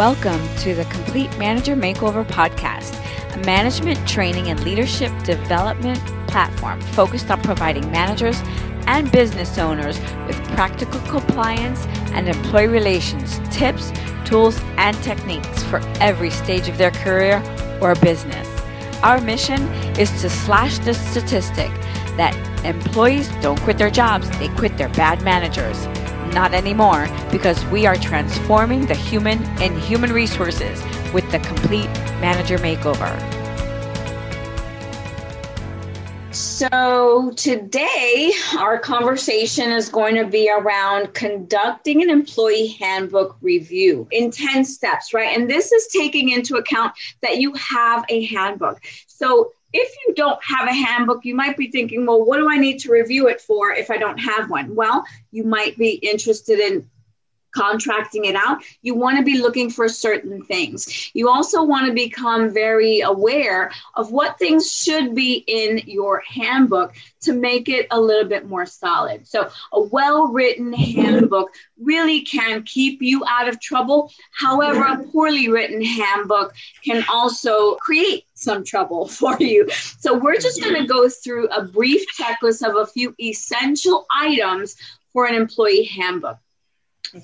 Welcome to the Complete Manager Makeover Podcast, a management training and leadership development platform focused on providing managers and business owners with practical compliance and employee relations tips, tools, and techniques for every stage of their career or business. Our mission is to slash the statistic that employees don't quit their jobs, they quit their bad managers. Not anymore, because we are transforming the human and human resources with the complete manager makeover. So, today our conversation is going to be around conducting an employee handbook review in 10 steps, right? And this is taking into account that you have a handbook. So, if you don't have a handbook, you might be thinking, well, what do I need to review it for if I don't have one? Well, you might be interested in contracting it out, you want to be looking for certain things. You also want to become very aware of what things should be in your handbook to make it a little bit more solid. So, a well written handbook really can keep you out of trouble. However, a poorly written handbook can also create some trouble for you. So, we're just going to go through a brief checklist of a few essential items for an employee handbook.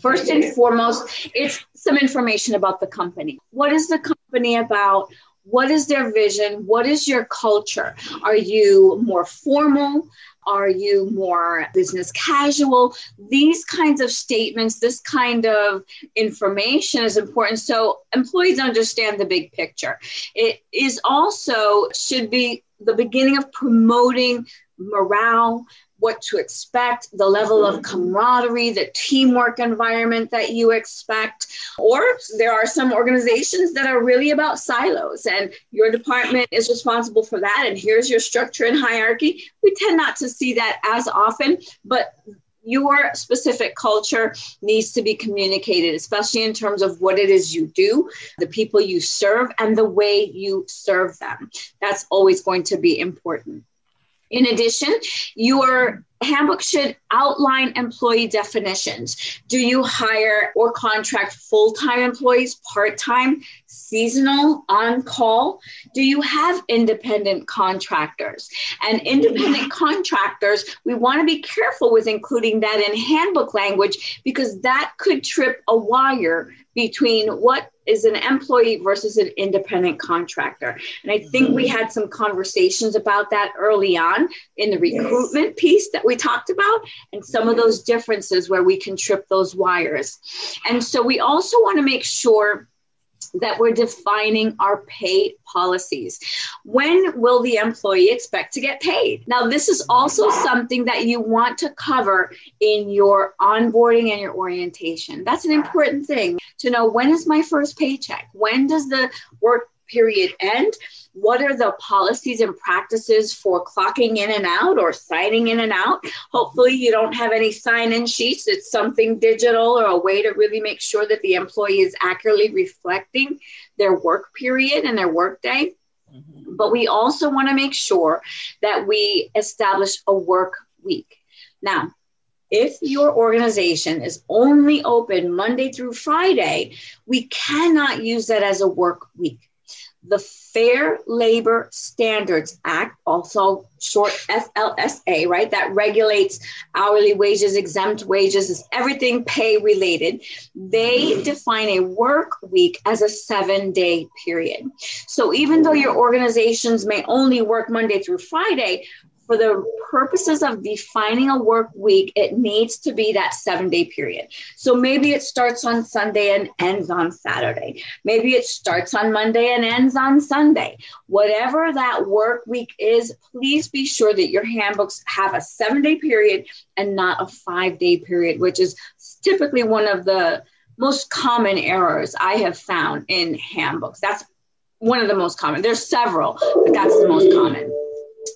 First and foremost, it's some information about the company. What is the company about? What is their vision? What is your culture? Are you more formal? Are you more business casual? These kinds of statements, this kind of information is important so employees understand the big picture. It is also should be the beginning of promoting morale, what to expect, the level of camaraderie, the teamwork environment that you expect. Or there are some organizations that are really about silos, and your department is responsible for that. And here's your structure and hierarchy. We tend not to see that as often, but your specific culture needs to be communicated, especially in terms of what it is you do, the people you serve, and the way you serve them. That's always going to be important. In addition, your handbook should outline employee definitions. Do you hire or contract full time employees, part time, seasonal, on call? Do you have independent contractors? And independent contractors, we want to be careful with including that in handbook language because that could trip a wire between what is an employee versus an independent contractor. And I think we mm-hmm. had some conversations about that early on in the recruitment yes. piece that we talked about, and some of mm-hmm. those differences where we can trip those wires. And so we also want to make sure that we're defining our pay policies. When will the employee expect to get paid? Now, this is also something that you want to cover in your onboarding and your orientation. That's an important thing to know when is my first paycheck? When does the work period end? What are the policies and practices for clocking in and out or signing in and out? Hopefully, you don't have any sign in sheets. It's something digital or a way to really make sure that the employee is accurately reflecting their work period and their work day. Mm-hmm. But we also want to make sure that we establish a work week. Now, if your organization is only open Monday through Friday, we cannot use that as a work week the Fair Labor Standards Act, also short FLSA, right? That regulates hourly wages, exempt wages, is everything pay related. They define a work week as a seven day period. So even though your organizations may only work Monday through Friday, for the purposes of defining a work week, it needs to be that seven day period. So maybe it starts on Sunday and ends on Saturday. Maybe it starts on Monday and ends on Sunday. Whatever that work week is, please be sure that your handbooks have a seven day period and not a five day period, which is typically one of the most common errors I have found in handbooks. That's one of the most common. There's several, but that's the most common.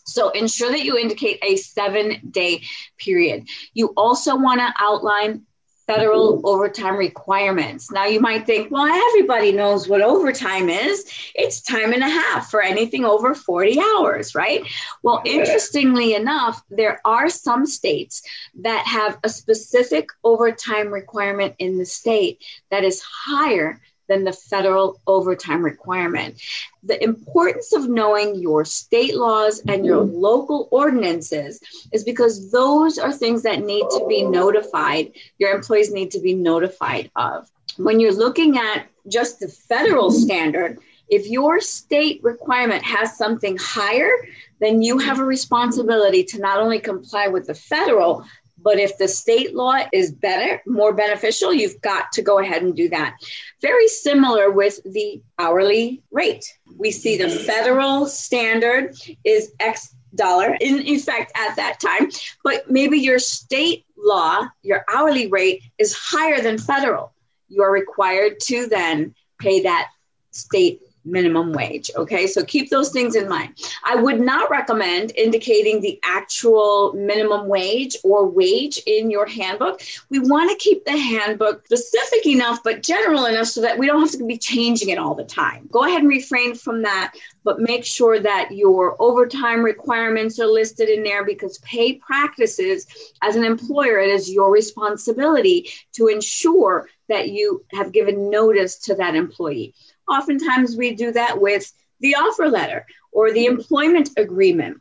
So ensure that you indicate a seven day period. You also want to outline federal overtime requirements. Now you might think, well, everybody knows what overtime is. It's time and a half for anything over 40 hours, right? Well, interestingly enough, there are some states that have a specific overtime requirement in the state that is higher than the federal overtime requirement. The importance of knowing your state laws and your local ordinances is because those are things that need to be notified, your employees need to be notified of. When you're looking at just the federal standard, if your state requirement has something higher, then you have a responsibility to not only comply with the federal, but if the state law is better, more beneficial, you've got to go ahead and do that. Very similar with the hourly rate. We see the federal standard is X dollar in effect at that time, but maybe your state law, your hourly rate is higher than federal. You are required to then pay that state minimum wage. Okay, so keep those things in mind. I would not recommend indicating the actual minimum wage or wage in your handbook. We want to keep the handbook specific enough, but general enough so that we don't have to be changing it all the time. Go ahead and refrain from that, but make sure that your overtime requirements are listed in there because pay practices as an employer, it is your responsibility to ensure that you have given notice to that employee. Oftentimes, we do that with the offer letter or the employment agreement,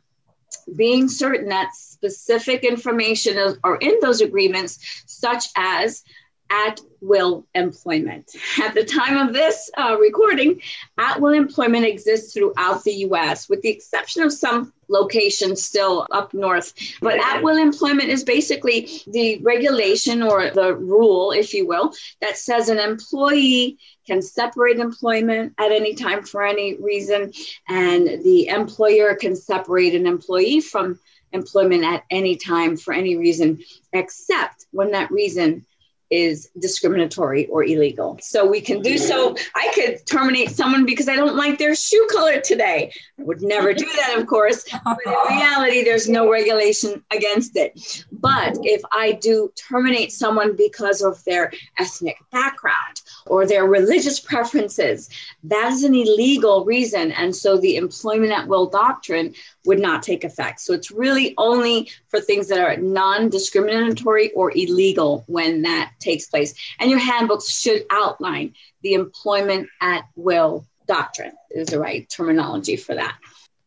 being certain that specific information are in those agreements, such as at will employment. At the time of this uh, recording, at will employment exists throughout the US, with the exception of some locations still up north. But at will employment is basically the regulation or the rule, if you will, that says an employee can separate employment at any time for any reason, and the employer can separate an employee from employment at any time for any reason, except when that reason is discriminatory or illegal. So we can do so. I could terminate someone because I don't like their shoe color today. I would never do that, of course. But in reality, there's no regulation against it. But if I do terminate someone because of their ethnic background or their religious preferences, that is an illegal reason. And so the employment at will doctrine would not take effect. So it's really only for things that are non discriminatory or illegal when that takes place. And your handbooks should outline the employment at will doctrine, is the right terminology for that.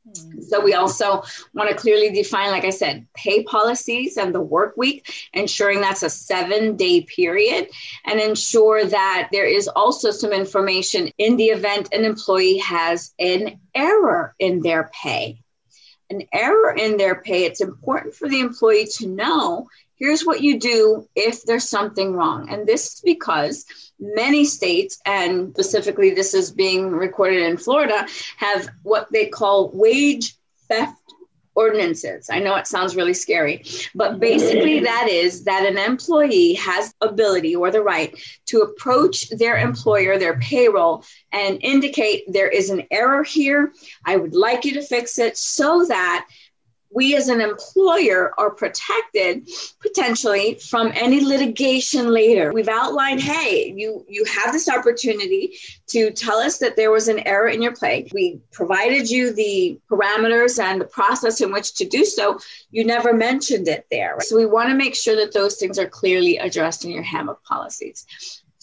Hmm. So we also want to clearly define, like I said, pay policies and the work week, ensuring that's a seven day period, and ensure that there is also some information in the event an employee has an error in their pay an error in their pay, it's important for the employee to know here's what you do if there's something wrong. And this is because many states, and specifically this is being recorded in Florida, have what they call wage theft ordinances. I know it sounds really scary, but basically that is that an employee has ability or the right to approach their employer, their payroll and indicate there is an error here. I would like you to fix it so that we as an employer are protected potentially from any litigation later. We've outlined hey you you have this opportunity to tell us that there was an error in your play. We provided you the parameters and the process in which to do so. You never mentioned it there so we want to make sure that those things are clearly addressed in your handbook policies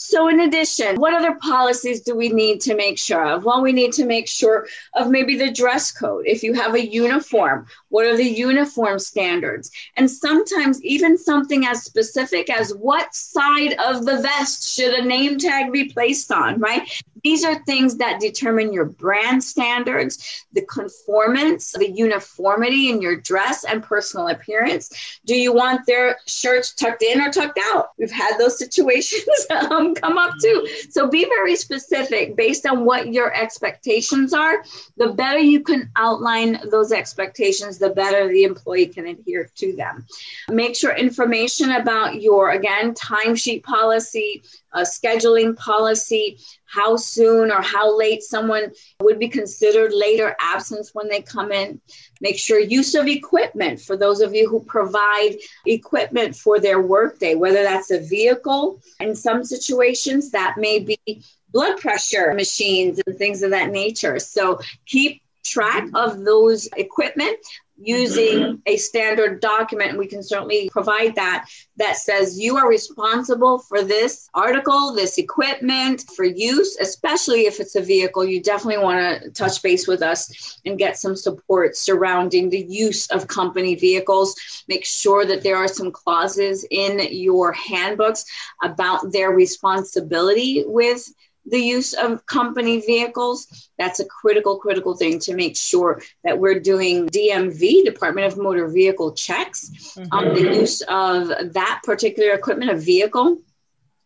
so, in addition, what other policies do we need to make sure of? Well, we need to make sure of maybe the dress code. If you have a uniform, what are the uniform standards? And sometimes even something as specific as what side of the vest should a name tag be placed on, right? These are things that determine your brand standards, the conformance, the uniformity in your dress and personal appearance. Do you want their shirts tucked in or tucked out? We've had those situations um, come up too. So be very specific based on what your expectations are. The better you can outline those expectations, the better the employee can adhere to them. Make sure information about your, again, timesheet policy, a scheduling policy, how soon or how late someone would be considered later absence when they come in. Make sure use of equipment for those of you who provide equipment for their workday, whether that's a vehicle. In some situations, that may be blood pressure machines and things of that nature. So keep track of those equipment using a standard document, and we can certainly provide that, that says you are responsible for this article, this equipment for use, especially if it's a vehicle. You definitely want to touch base with us and get some support surrounding the use of company vehicles. Make sure that there are some clauses in your handbooks about their responsibility with the use of company vehicles. That's a critical, critical thing to make sure that we're doing DMV, Department of Motor Vehicle checks mm-hmm. on the use of that particular equipment, a vehicle.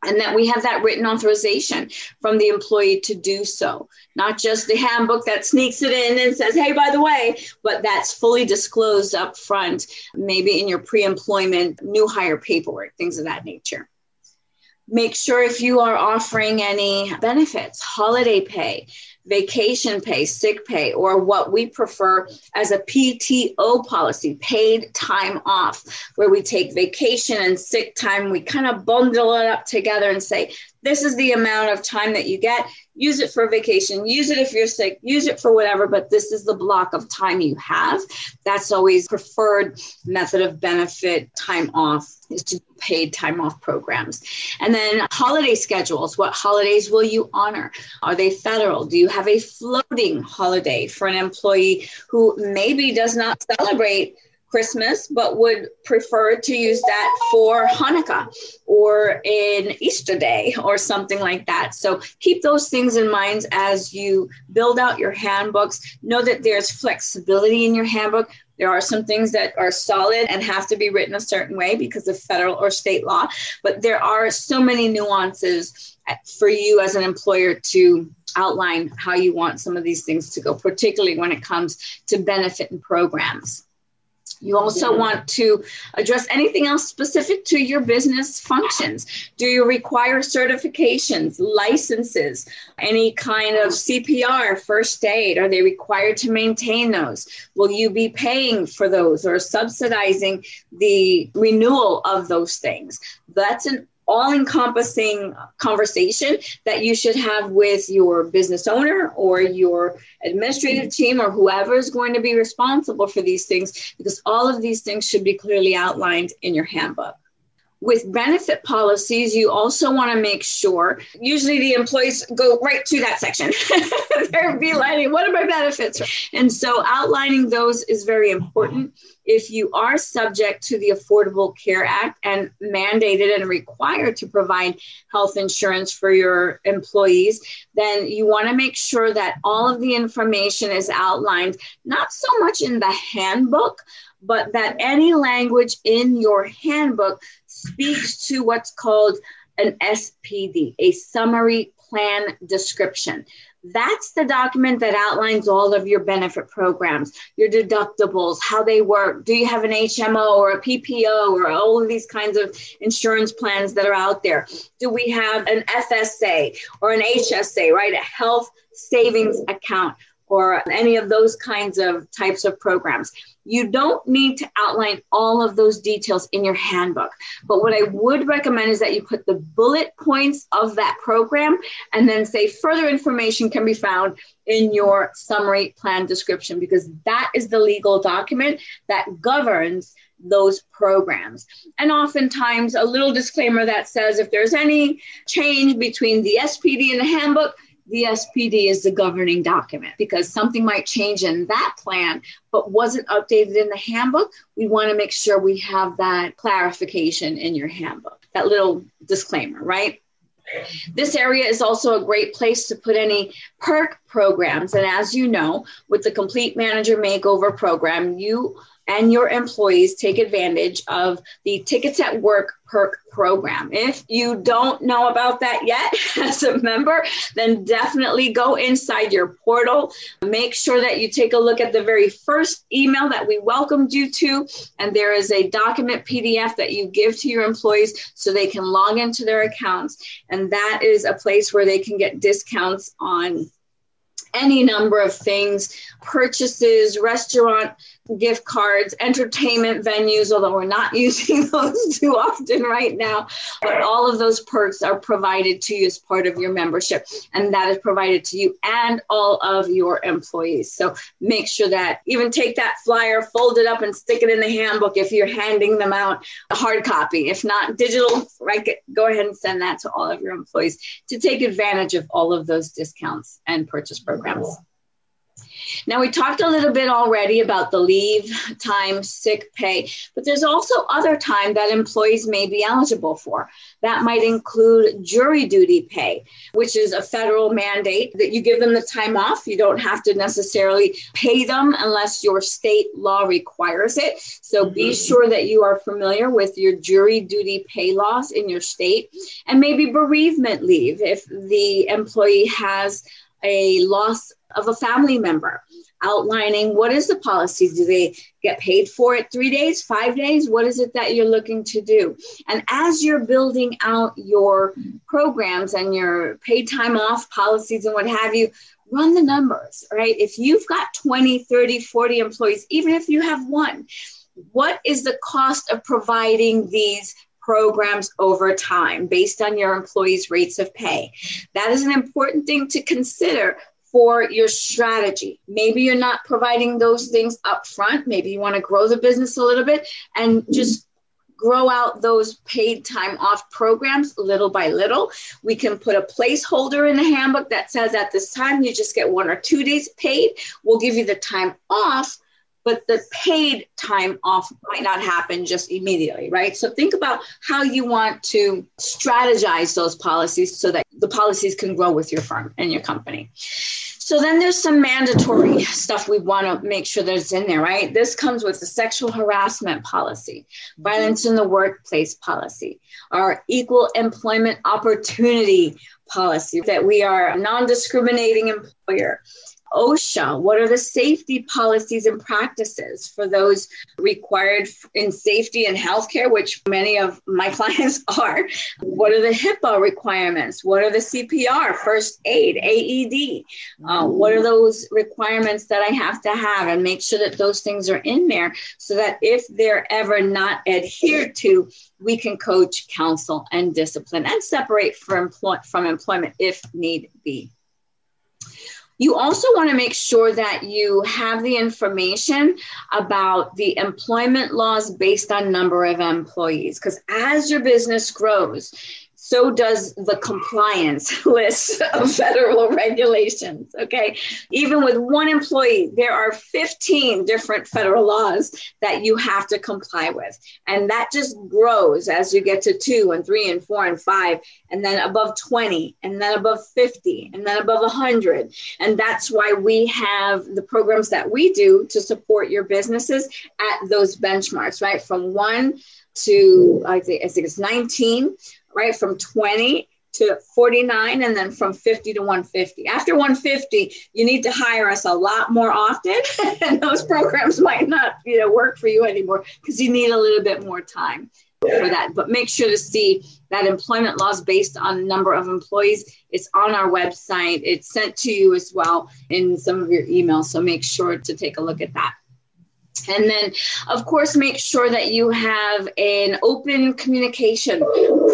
And that we have that written authorization from the employee to do so, not just the handbook that sneaks it in and says, hey, by the way, but that's fully disclosed up front, maybe in your pre employment new hire paperwork, things of that nature. Make sure if you are offering any benefits, holiday pay, vacation pay, sick pay, or what we prefer as a PTO policy, paid time off, where we take vacation and sick time. We kind of bundle it up together and say, this is the amount of time that you get. Use it for vacation, use it if you're sick, use it for whatever, but this is the block of time you have. That's always preferred method of benefit time off is to paid time off programs. And then holiday schedules. What holidays will you honor? Are they federal? Do you have a floating holiday for an employee who maybe does not celebrate Christmas, but would prefer to use that for Hanukkah or in Easter Day or something like that. So keep those things in mind as you build out your handbooks. Know that there's flexibility in your handbook. There are some things that are solid and have to be written a certain way because of federal or state law, but there are so many nuances for you as an employer to outline how you want some of these things to go, particularly when it comes to benefit and programs. You also want to address anything else specific to your business functions. Do you require certifications, licenses, any kind of CPR, first aid? Are they required to maintain those? Will you be paying for those or subsidizing the renewal of those things? That's an all encompassing conversation that you should have with your business owner or your administrative team or whoever is going to be responsible for these things, because all of these things should be clearly outlined in your handbook with benefit policies, you also want to make sure, usually the employees go right to that section. They're beelining, what are my benefits? And so outlining those is very important. If you are subject to the Affordable Care Act and mandated and required to provide health insurance for your employees, then you want to make sure that all of the information is outlined, not so much in the handbook, but that any language in your handbook speaks to what's called an SPD, a summary plan description. That's the document that outlines all of your benefit programs, your deductibles, how they work. Do you have an HMO or a PPO or all of these kinds of insurance plans that are out there? Do we have an FSA or an HSA, right? A health savings account or any of those kinds of types of programs. You don't need to outline all of those details in your handbook. But what I would recommend is that you put the bullet points of that program and then say further information can be found in your summary plan description because that is the legal document that governs those programs. And oftentimes, a little disclaimer that says if there's any change between the SPD and the handbook, the SPD is the governing document because something might change in that plan, but wasn't updated in the handbook. We want to make sure we have that clarification in your handbook, that little disclaimer, right? This area is also a great place to put any perk programs. And as you know, with the Complete Manager Makeover program, you and your employees take advantage of the Tickets at Work perk program. If you don't know about that yet as a member, then definitely go inside your portal. Make sure that you take a look at the very first email that we welcomed you to, and there is a document PDF that you give to your employees so they can log into their accounts. And that is a place where they can get discounts on any number of things purchases, restaurant gift cards, entertainment venues, although we're not using those too often right now. But all of those perks are provided to you as part of your membership, and that is provided to you and all of your employees. So make sure that even take that flyer, fold it up, and stick it in the handbook if you're handing them out a hard copy. If not digital, right, go ahead and send that to all of your employees to take advantage of all of those discounts and purchase programs. Now, we talked a little bit already about the leave time, sick pay, but there's also other time that employees may be eligible for. That might include jury duty pay, which is a federal mandate that you give them the time off. You don't have to necessarily pay them unless your state law requires it. So be mm-hmm. sure that you are familiar with your jury duty pay laws in your state and maybe bereavement leave if the employee has a loss of a family member outlining what is the policy. Do they get paid for it three days five days? What is it that you're looking to do? And as you're building out your programs and your paid time off policies and what have you run the numbers right? If you've got 20 30 40 employees even if you have one what is the cost of providing these programs over time based on your employees' rates of pay. That is an important thing to consider for your strategy. Maybe you're not providing those things up front. Maybe you want to grow the business a little bit and just grow out those paid time off programs little by little. We can put a placeholder in the handbook that says at this time you just get one or two days paid. We'll give you the time off but the paid time off might not happen just immediately, right? So think about how you want to strategize those policies so that the policies can grow with your firm and your company. So then there's some mandatory stuff we want to make sure that's in there, right? This comes with the sexual harassment policy, mm-hmm. violence in the workplace policy, our equal employment opportunity policy that we are a non-discriminating employer OSHA? What are the safety policies and practices for those required in safety and healthcare, which many of my clients are? What are the HIPAA requirements? What are the CPR, first aid, AED? Uh, what are those requirements that I have to have? And make sure that those things are in there so that if they're ever not adhered to, we can coach, counsel, and discipline and separate from, from employment if need be. You also want to make sure that you have the information about the employment laws based on number of employees. Because as your business grows, so does the compliance list of federal regulations. Okay. Even with one employee, there are 15 different federal laws that you have to comply with. And that just grows as you get to two and three and four and five, and then above 20, and then above 50, and then above 100. And that's why we have the programs that we do to support your businesses at those benchmarks, right? From one to I think, I think it's 19 right? From 20 to 49 and then from 50 to 150. After 150, you need to hire us a lot more often and those programs might not, you know, work for you anymore because you need a little bit more time for that. But make sure to see that employment laws based on number of employees. It's on our website. It's sent to you as well in some of your emails. So make sure to take a look at that. And then, of course, make sure that you have an open communication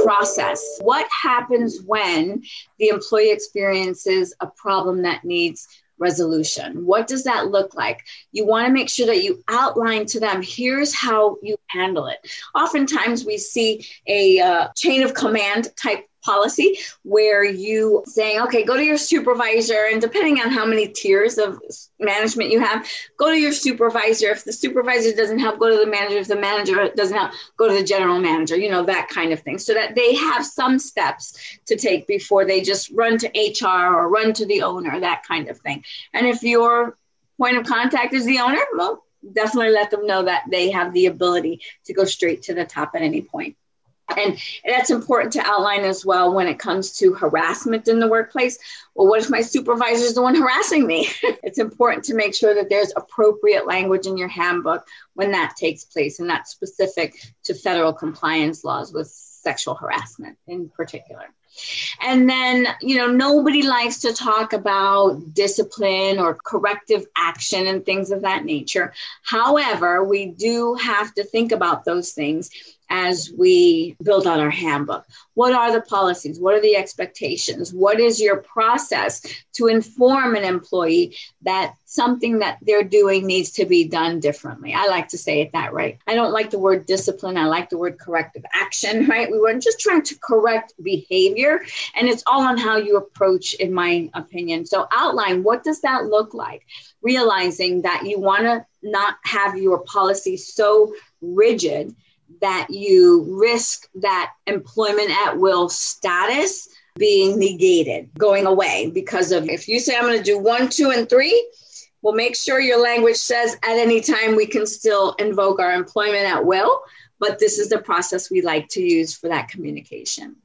process. What happens when the employee experiences a problem that needs resolution? What does that look like? You want to make sure that you outline to them here's how you handle it. Oftentimes, we see a uh, chain of command type policy where you saying okay go to your supervisor and depending on how many tiers of management you have go to your supervisor. If the supervisor doesn't help go to the manager. If the manager doesn't help go to the general manager you know that kind of thing so that they have some steps to take before they just run to hr or run to the owner that kind of thing. And if your point of contact is the owner well definitely let them know that they have the ability to go straight to the top at any point and that's important to outline as well when it comes to harassment in the workplace. Well, what if my supervisor is the one harassing me? it's important to make sure that there's appropriate language in your handbook when that takes place, and that's specific to federal compliance laws with sexual harassment in particular. And then, you know, nobody likes to talk about discipline or corrective action and things of that nature. However, we do have to think about those things as we build out our handbook. What are the policies? What are the expectations? What is your process to inform an employee that something that they're doing needs to be done differently? I like to say it that way. I don't like the word discipline. I like the word corrective action, right? We weren't just trying to correct behavior, and it's all on how you approach, in my opinion. So, outline what does that look like? Realizing that you want to not have your policy so rigid that you risk that employment at will status being negated, going away because of if you say, I'm going to do one, two, and three, well, make sure your language says at any time we can still invoke our employment at will, but this is the process we like to use for that communication.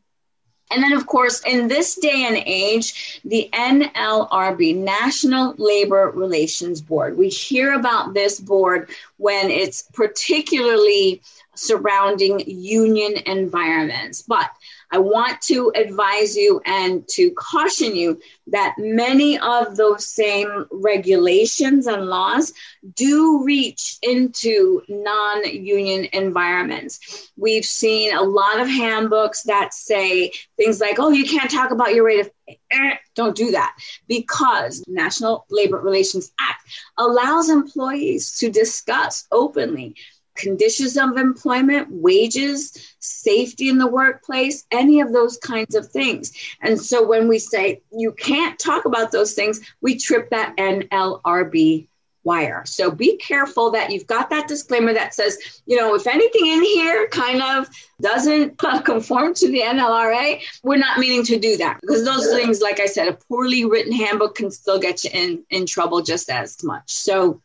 And then, of course, in this day and age, the NLRB, National Labor Relations Board, we hear about this board when it's particularly surrounding union environments. But I want to advise you and to caution you that many of those same regulations and laws do reach into non union environments. We've seen a lot of handbooks that say things like, oh, you can't talk about your rate of eh, don't do that because National Labor Relations Act allows employees to discuss openly conditions of employment, wages, safety in the workplace, any of those kinds of things. And so when we say you can't talk about those things, we trip that NLRB wire. So be careful that you've got that disclaimer that says, you know, if anything in here kind of doesn't conform to the NLRA, we're not meaning to do that because those things, like I said, a poorly written handbook can still get you in, in trouble just as much. So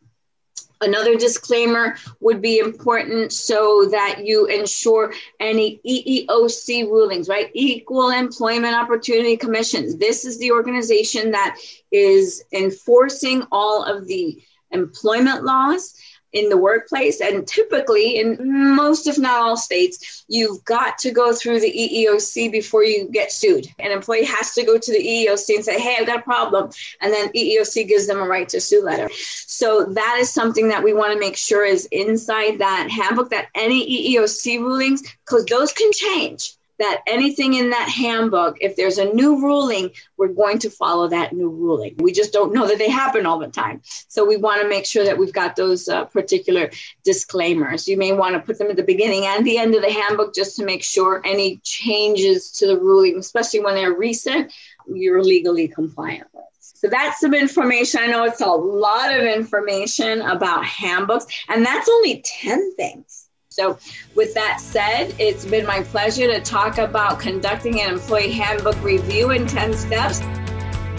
Another disclaimer would be important so that you ensure any EEOC rulings, right? Equal Employment Opportunity Commissions. This is the organization that is enforcing all of the employment laws in the workplace. And typically, in most, if not all states, you've got to go through the EEOC before you get sued. An employee has to go to the EEOC and say, Hey, I've got a problem. And then EEOC gives them a right to sue letter. So that is something that we want to make sure is inside that handbook that any EEOC rulings, because those can change that anything in that handbook, if there's a new ruling, we're going to follow that new ruling. We just don't know that they happen all the time. So we want to make sure that we've got those uh, particular disclaimers. You may want to put them at the beginning and the end of the handbook just to make sure any changes to the ruling, especially when they're recent, you're legally compliant with. So that's some information. I know it's a lot of information about handbooks, and that's only 10 things. So, with that said, it's been my pleasure to talk about conducting an employee handbook review in 10 steps.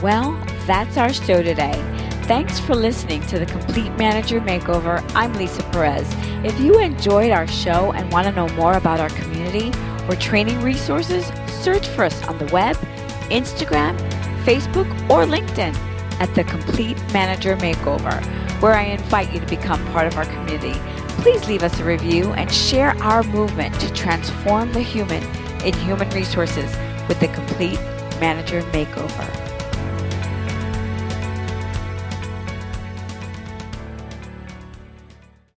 Well, that's our show today. Thanks for listening to the Complete Manager Makeover. I'm Lisa Perez. If you enjoyed our show and want to know more about our community or training resources, search for us on the web, Instagram, Facebook, or LinkedIn at the Complete Manager Makeover, where I invite you to become part of our community. Please leave us a review and share our movement to transform the human in human resources with the complete manager makeover.